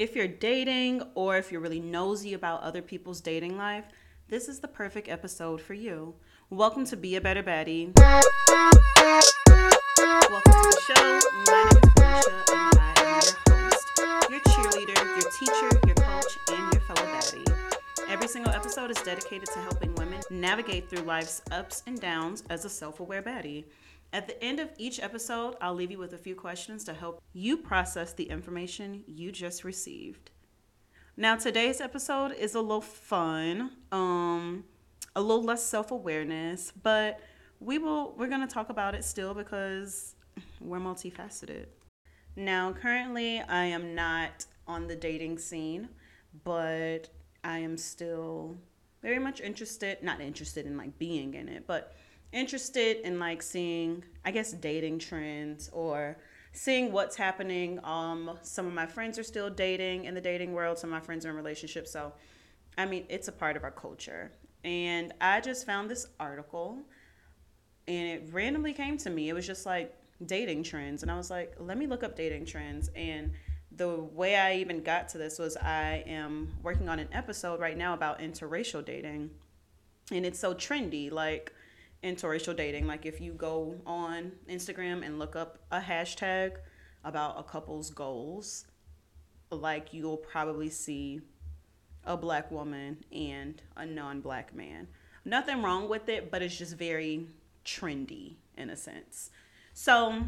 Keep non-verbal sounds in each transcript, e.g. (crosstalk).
If you're dating or if you're really nosy about other people's dating life, this is the perfect episode for you. Welcome to Be a Better Baddie. Welcome to the show. My name is Felicia and I am your host, your cheerleader, your teacher, your coach, and your fellow baddie. Every single episode is dedicated to helping women navigate through life's ups and downs as a self aware baddie. At the end of each episode, I'll leave you with a few questions to help you process the information you just received. Now, today's episode is a little fun, um, a little less self-awareness, but we will we're going to talk about it still because we're multifaceted. Now, currently, I am not on the dating scene, but I am still very much interested, not interested in like being in it, but interested in like seeing i guess dating trends or seeing what's happening. Um some of my friends are still dating in the dating world. Some of my friends are in relationships. So i mean it's a part of our culture. And i just found this article and it randomly came to me. It was just like dating trends. And i was like let me look up dating trends. And the way i even got to this was i am working on an episode right now about interracial dating. And it's so trendy. Like interracial dating. Like if you go on Instagram and look up a hashtag about a couple's goals, like you'll probably see a black woman and a non-black man. Nothing wrong with it, but it's just very trendy in a sense. So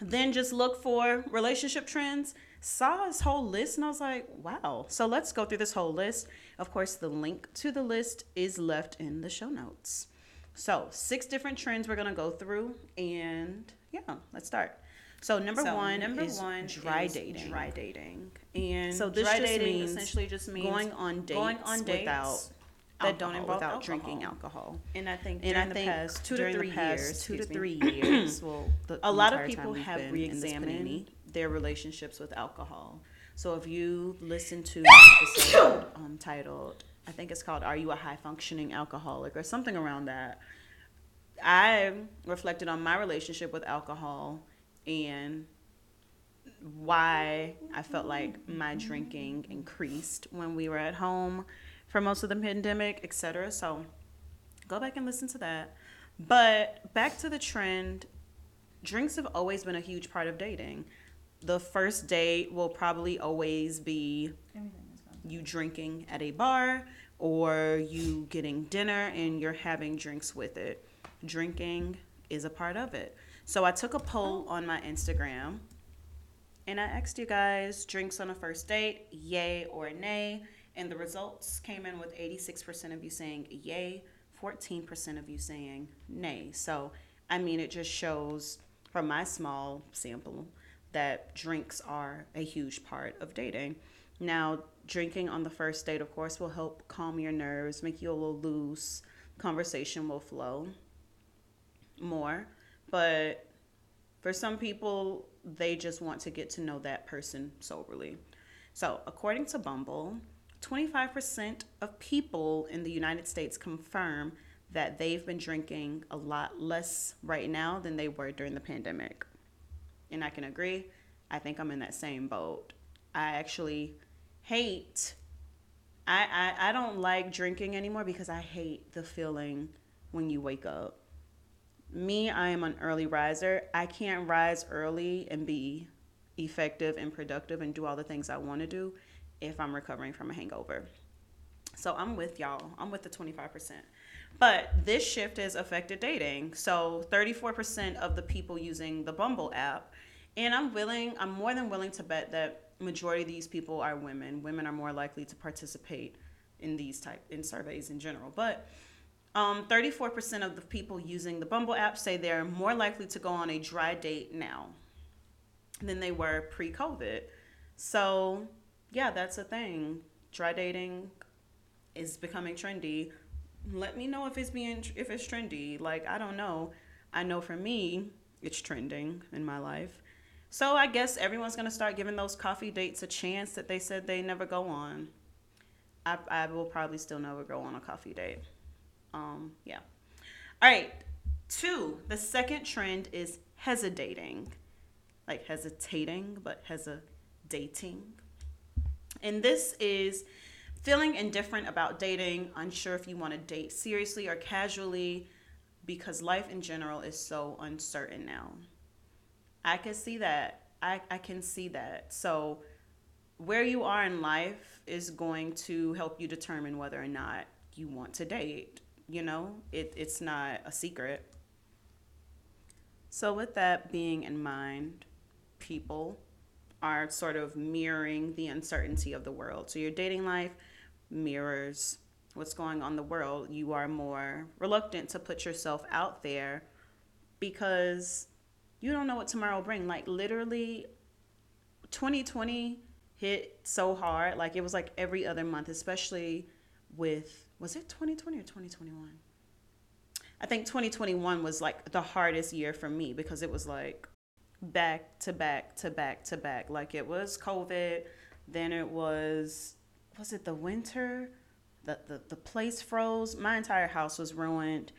then just look for relationship trends. Saw this whole list and I was like, wow. So let's go through this whole list. Of course, the link to the list is left in the show notes. So, six different trends we're going to go through. And yeah, let's start. So, number so, one number is one dry dating. Dry dating. And so, this dry just dating means essentially just means going on dates, going on dates without that don't involve without alcohol. drinking alcohol. And I think and I think past, two to three past, years, two to three (clears throat) years, well, the, a lot of people have re-examined their relationships with alcohol. So if you listen to the episode um, titled I think it's called Are You a High Functioning Alcoholic or something around that. I reflected on my relationship with alcohol and why I felt like my drinking increased when we were at home for most of the pandemic, etc. So go back and listen to that. But back to the trend, drinks have always been a huge part of dating. The first date will probably always be you drinking at a bar or you getting dinner and you're having drinks with it. Drinking is a part of it. So I took a poll oh. on my Instagram and I asked you guys drinks on a first date, yay or nay. And the results came in with 86% of you saying yay, 14% of you saying nay. So, I mean, it just shows from my small sample that drinks are a huge part of dating. Now, drinking on the first date, of course, will help calm your nerves, make you a little loose. Conversation will flow more. But for some people, they just want to get to know that person soberly. So, according to Bumble, 25% of people in the United States confirm that they've been drinking a lot less right now than they were during the pandemic. And I can agree. I think I'm in that same boat. I actually hate I, I I don't like drinking anymore because I hate the feeling when you wake up. Me, I am an early riser. I can't rise early and be effective and productive and do all the things I want to do if I'm recovering from a hangover. So I'm with y'all. I'm with the 25%. But this shift has affected dating. So 34% of the people using the Bumble app and I'm willing, I'm more than willing to bet that majority of these people are women. Women are more likely to participate in these type in surveys in general. But um, 34% of the people using the Bumble app say they're more likely to go on a dry date now than they were pre-COVID. So, yeah, that's a thing. Dry dating is becoming trendy. Let me know if it's being if it's trendy. Like, I don't know. I know for me, it's trending in my life. So I guess everyone's gonna start giving those coffee dates a chance that they said they never go on. I, I will probably still never go on a coffee date. Um, yeah. All right. Two, the second trend is hesidating. Like hesitating, but hesidating. And this is feeling indifferent about dating, unsure if you want to date seriously or casually, because life in general is so uncertain now. I can see that. I, I can see that. So, where you are in life is going to help you determine whether or not you want to date. You know, it, it's not a secret. So, with that being in mind, people are sort of mirroring the uncertainty of the world. So, your dating life mirrors what's going on in the world. You are more reluctant to put yourself out there because you don't know what tomorrow will bring. Like, literally, 2020 hit so hard. Like, it was like every other month, especially with, was it 2020 or 2021? I think 2021 was like the hardest year for me because it was like back to back to back to back. Like it was COVID, then it was was it the winter? The, the the place froze. My entire house was ruined.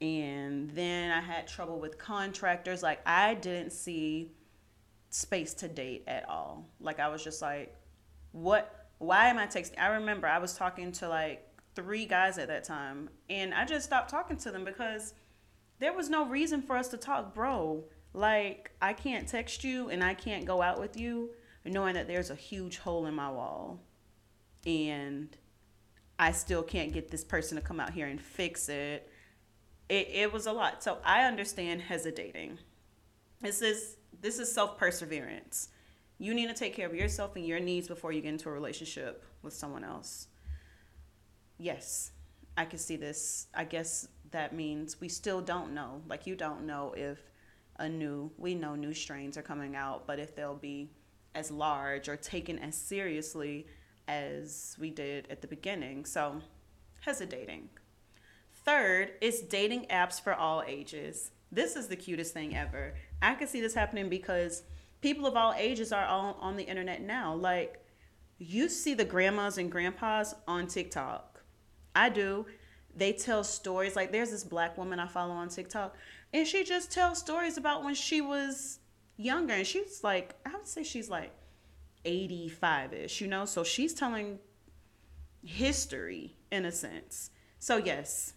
And then I had trouble with contractors. Like I didn't see space to date at all. Like I was just like, what why am I texting? I remember I was talking to like three guys at that time and I just stopped talking to them because there was no reason for us to talk, bro. Like I can't text you and I can't go out with you knowing that there's a huge hole in my wall and I still can't get this person to come out here and fix it. It it was a lot. So I understand hesidating. This is this is self-perseverance. You need to take care of yourself and your needs before you get into a relationship with someone else. Yes, I can see this. I guess that means we still don't know. Like you don't know if a new we know new strains are coming out, but if they'll be as large or taken as seriously as we did at the beginning. So, hesidating. Third is dating apps for all ages. This is the cutest thing ever. I can see this happening because people of all ages are all on the internet now. Like, you see the grandmas and grandpas on TikTok. I do. They tell stories. Like, there's this black woman I follow on TikTok, and she just tells stories about when she was younger. And she's like, I would say she's like 85 ish, you know? So she's telling history in a sense. So, yes,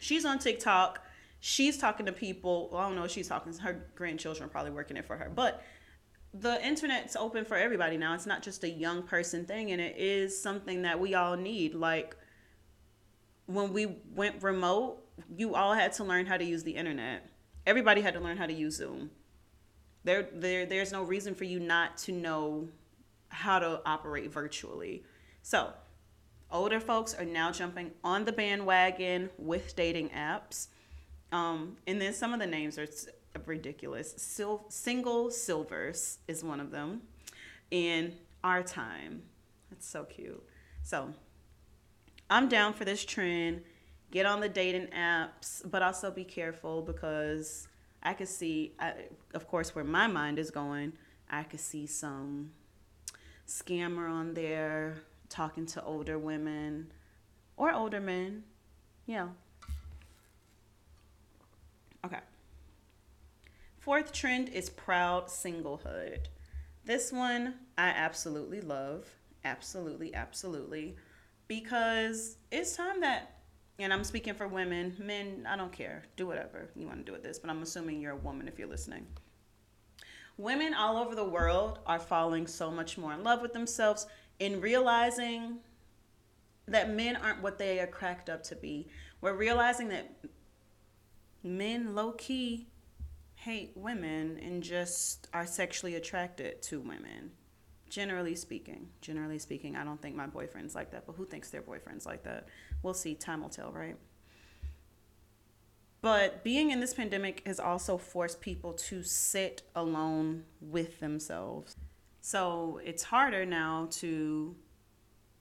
she's on TikTok. She's talking to people. Well, I don't know she's talking. Her grandchildren are probably working it for her. But the internet's open for everybody now. It's not just a young person thing, and it is something that we all need. Like when we went remote, you all had to learn how to use the internet. Everybody had to learn how to use Zoom. There, there, there's no reason for you not to know how to operate virtually. So, older folks are now jumping on the bandwagon with dating apps. Um, and then some of the names are ridiculous. Sil- Single Silvers is one of them. And Our Time. That's so cute. So, I'm down for this trend. Get on the dating apps, but also be careful because I could see, I, of course, where my mind is going. I could see some scammer on there talking to older women or older men. Yeah. Okay. Fourth trend is proud singlehood. This one I absolutely love. Absolutely, absolutely. Because it's time that and I'm speaking for women, men, I don't care. Do whatever you want to do with this, but I'm assuming you're a woman if you're listening. Women all over the world are falling so much more in love with themselves in realizing that men aren't what they are cracked up to be. We're realizing that men low key hate women and just are sexually attracted to women. Generally speaking, generally speaking, I don't think my boyfriend's like that, but who thinks their boyfriend's like that? We'll see. Time will tell, right? But being in this pandemic has also forced people to sit alone with themselves. So it's harder now to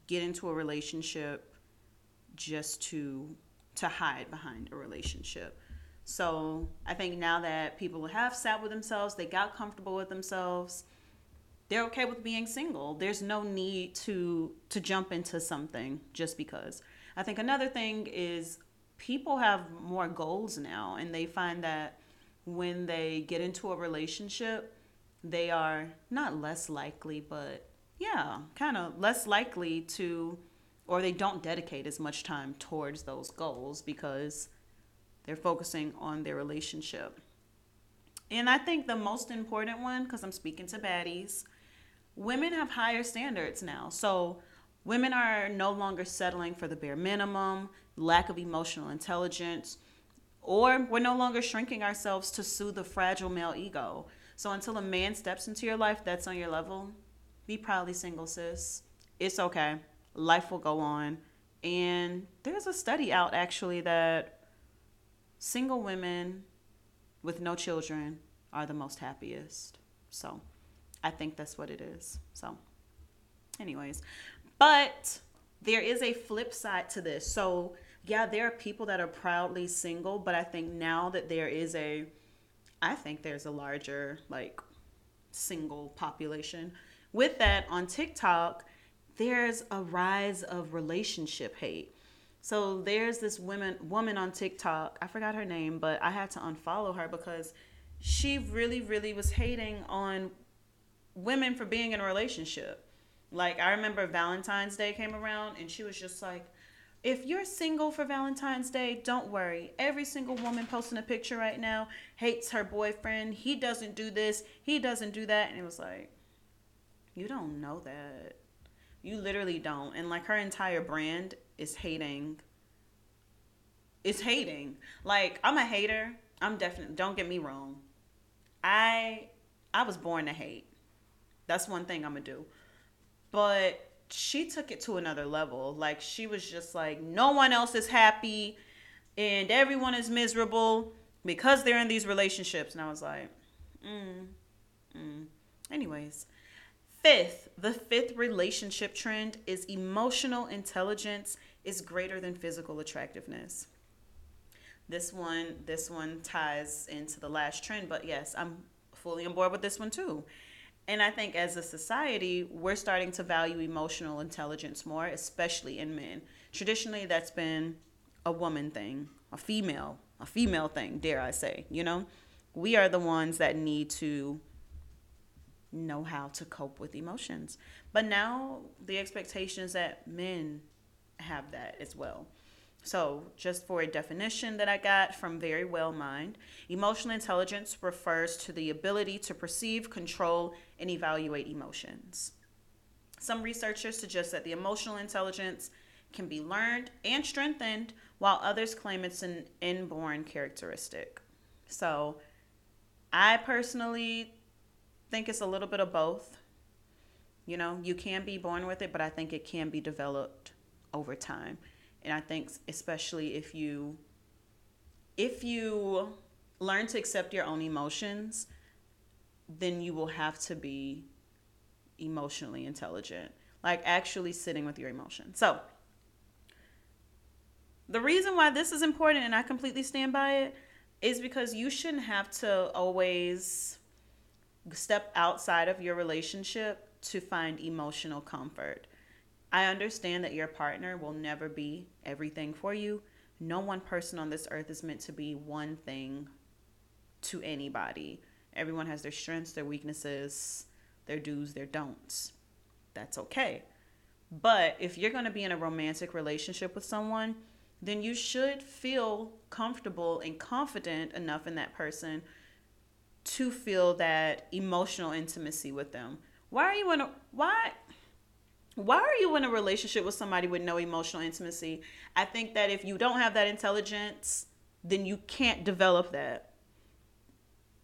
get into a relationship just to to hide behind a relationship. So I think now that people have sat with themselves, they got comfortable with themselves, they're okay with being single. There's no need to to jump into something just because. I think another thing is people have more goals now and they find that when they get into a relationship, they are not less likely, but yeah, kind of less likely to, or they don't dedicate as much time towards those goals because they're focusing on their relationship. And I think the most important one, because I'm speaking to baddies, women have higher standards now. So women are no longer settling for the bare minimum, lack of emotional intelligence, or we're no longer shrinking ourselves to soothe the fragile male ego. So until a man steps into your life that's on your level, be proudly single, sis. It's okay. Life will go on. And there's a study out actually that single women with no children are the most happiest. So I think that's what it is. So, anyways, but there is a flip side to this. So, yeah, there are people that are proudly single, but I think now that there is a, I think there's a larger, like, single population. With that, on TikTok, there's a rise of relationship hate. So there's this woman woman on TikTok. I forgot her name, but I had to unfollow her because she really, really was hating on women for being in a relationship. Like I remember Valentine's Day came around and she was just like, if you're single for Valentine's Day, don't worry. Every single woman posting a picture right now hates her boyfriend. He doesn't do this, he doesn't do that. And it was like, you don't know that. You literally don't. And like her entire brand is hating. It's hating. Like I'm a hater. I'm definitely don't get me wrong. I I was born to hate. That's one thing I'm gonna do. But she took it to another level. Like she was just like, no one else is happy and everyone is miserable because they're in these relationships. And I was like, mm, mm. Anyways, fifth, the fifth relationship trend is emotional intelligence is greater than physical attractiveness. This one, this one ties into the last trend, but yes, I'm fully on board with this one too. And I think as a society, we're starting to value emotional intelligence more, especially in men. Traditionally, that's been a woman thing, a female, a female thing, dare I say, you know? We are the ones that need to know how to cope with emotions. But now the expectation is that men have that as well. So, just for a definition that I got from Verywell Mind, emotional intelligence refers to the ability to perceive, control, and evaluate emotions. Some researchers suggest that the emotional intelligence can be learned and strengthened, while others claim it's an inborn characteristic. So, I personally think it's a little bit of both. You know, you can be born with it, but I think it can be developed over time. And I think especially if you if you learn to accept your own emotions, then you will have to be emotionally intelligent. Like actually sitting with your emotions. So, the reason why this is important and I completely stand by it is because you shouldn't have to always step outside of your relationship to find emotional comfort. I understand that your partner will never be everything for you. No one person on this earth is meant to be one thing to anybody. Everyone has their strengths, their weaknesses, their do's, their don'ts. That's okay. But if you're going to be in a romantic relationship with someone, then you should feel comfortable and confident enough in that person to feel that emotional intimacy with them. Why are you in a why why are you in a relationship with somebody with no emotional intimacy? I think that if you don't have that intelligence, then you can't develop that.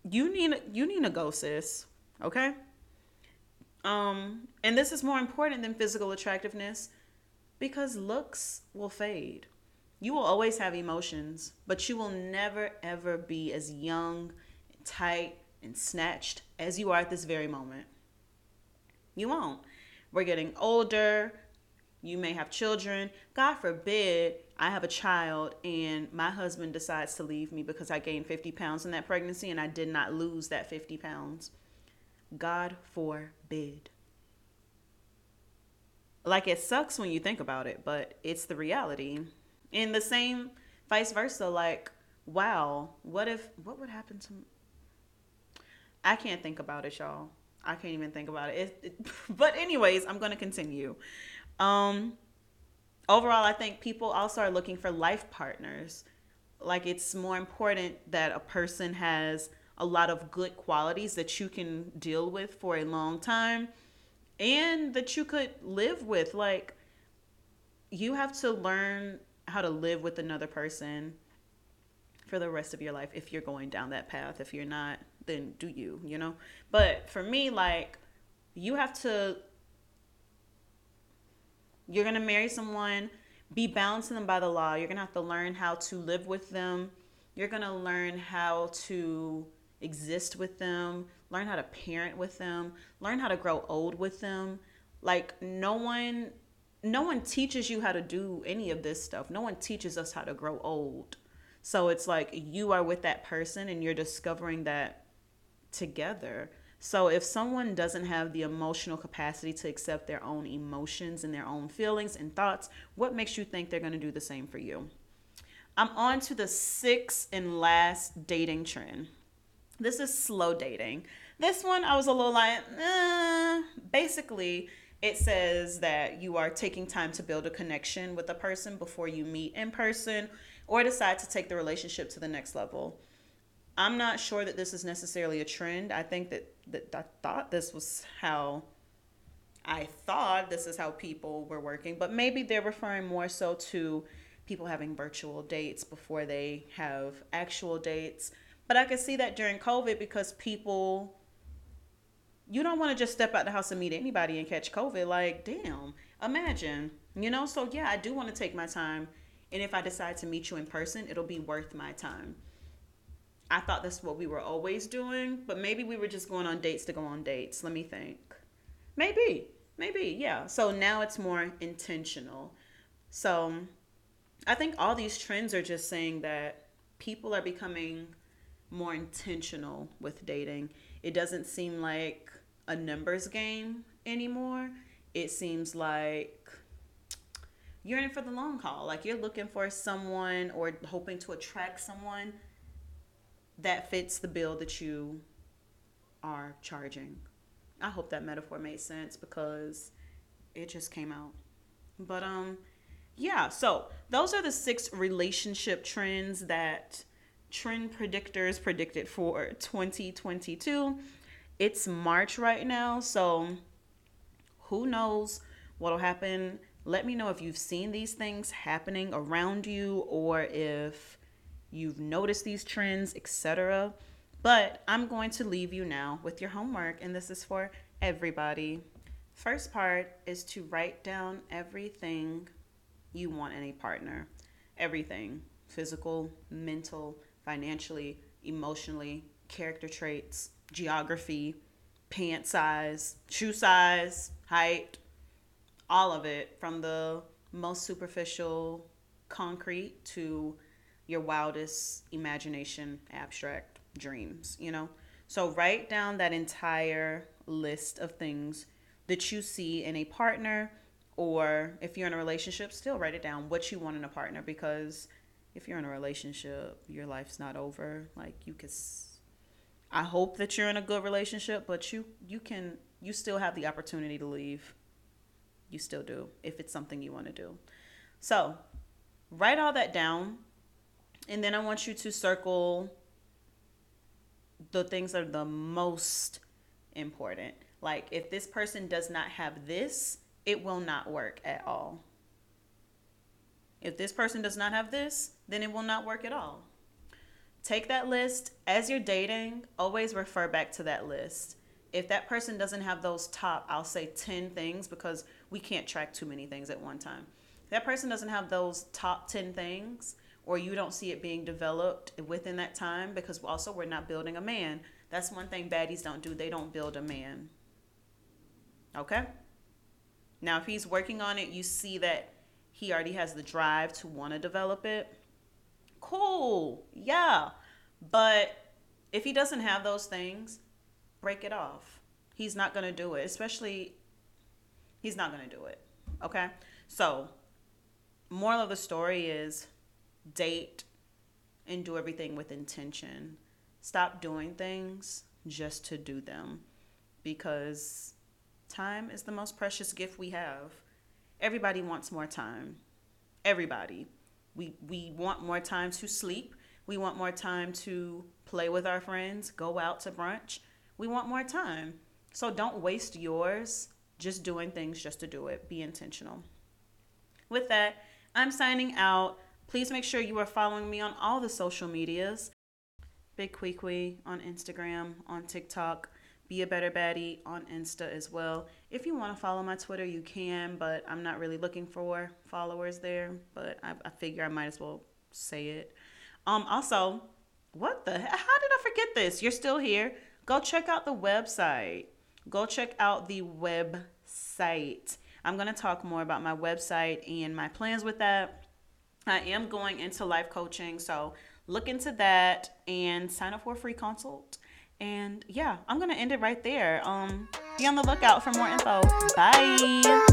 You need you need to go, sis. Okay? Um, and this is more important than physical attractiveness because looks will fade. You will always have emotions, but you will never ever be as young, tight, and snatched as you are at this very moment. You won't. We're getting older. You may have children. God forbid I have a child and my husband decides to leave me because I gained 50 pounds in that pregnancy and I did not lose that 50 pounds. God forbid. Like it sucks when you think about it, but it's the reality. And the same vice versa, like, wow, what if, what would happen to, me? I can't think about it, y'all. I can't even think about it. it, it (laughs) but anyways, I'm gonna continue. Um, overall, I think people also are looking for life partners. Like it's more important that a person has a lot of good qualities that you can deal with for a long time and that you could live with. Like you have to learn how to live with another person for the rest of your life if you're going down that path. If you're not, then do you, you know? But for me, like, you have to, you're to marry someone, be bound to them by the law. You're to have to learn how to live with them. You're to learn how to exist with them, learn how to parent with them, learn how to grow old with them. Like, no one. No one teaches you how to do any of this stuff. No one teaches us how to grow old. So it's like you are with that person and you're discovering that together. So if someone doesn't have the emotional capacity to accept their own emotions and their own feelings and thoughts, what makes you think they're going to do the same for you? I'm on to the sixth and last dating trend. This is slow dating. This one I was a little like, eh. basically, it says that you are taking time to build a connection with a person before you meet in person or decide to take the relationship to the next level. I'm not sure that this is necessarily a trend. I think that, that I thought this was how I thought this is how people were working, but maybe they're referring more so to people having virtual dates before they have actual dates. But I could see that during COVID because people you don't want to just step out the house and meet anybody and catch COVID. Like, damn, imagine, you know? So, yeah, I do want to take my time. And if I decide to meet you in person, it'll be worth my time. I thought that's what we were always doing, but maybe we were just going on dates to go on dates. Let me think. Maybe, maybe, yeah. So now it's more intentional. So I think all these trends are just saying that people are becoming more intentional with dating. It doesn't seem like a numbers game anymore. It seems like you're in for the long haul. Like you're looking for someone or hoping to attract someone that fits the bill that you are charging. I hope that metaphor made sense because it just came out. But um yeah, so those are the six relationship trends that trend predictors predicted for 2022. It's March right now, so who knows what'll happen. Let me know if you've seen these things happening around you or if you've noticed these trends, etc. But I'm going to leave you now with your homework, and this is for everybody. First part is to write down everything you want in a partner. Everything physical, mental, financially, emotionally, character traits, geography, pant size, shoe size, height, all of it from the most superficial concrete to your wildest imagination, abstract dreams, you know? So write down that entire list of things that you see in a partner, or if you're in a relationship, still write it down what you want in a partner because if you're in a relationship, your life's not over. Like you could I hope that you're in a good relationship, but you you can you still have the opportunity to leave. You still do if it's something you want to do. So, write all that down and then I want you to circle the things that are the most important. Like if this person does not have this, it will not work at all. If this person does not have this, then it will not work at all. Take that list as you're dating, always refer back to that list. If that person doesn't have those top, I'll say 10 things because we can't track too many things at one time. If that person doesn't have those top 10 things, or you don't see it being developed within that time because also we're not building a man. That's one thing baddies don't do. They don't build a man. Okay? Now, if he's working on it, you see that he already has the drive to want to develop it. Cool. Yeah. But if he doesn't have those things, break it off. He's not going to do it, especially he's not going to do it. Okay? So, moral of the story is date and do everything with intention. Stop doing things just to do them. because time is the most precious gift we have. Everybody wants more time. Everybody. We we want more time to sleep. We want more time to play with our friends, go out to brunch. We want more time. So don't waste yours just doing things just to do it. Be intentional. With that, I'm signing out. Please make sure you are following me on all the social medias. Big Quiqui on Instagram, on TikTok, Be a Better Baddie on Insta as well. If you want to follow my Twitter, you can, but I'm not really looking for followers there. But I, I figure I might as well say it. Um, also, what the How did I forget this? You're still here. Go check out the website. Go check out the website. I'm going to talk more about my website and my plans with that. I am going into life coaching, so look into that and sign up for a free consult. And yeah, I'm gonna end it right there. Um, be on the lookout for more info. Bye.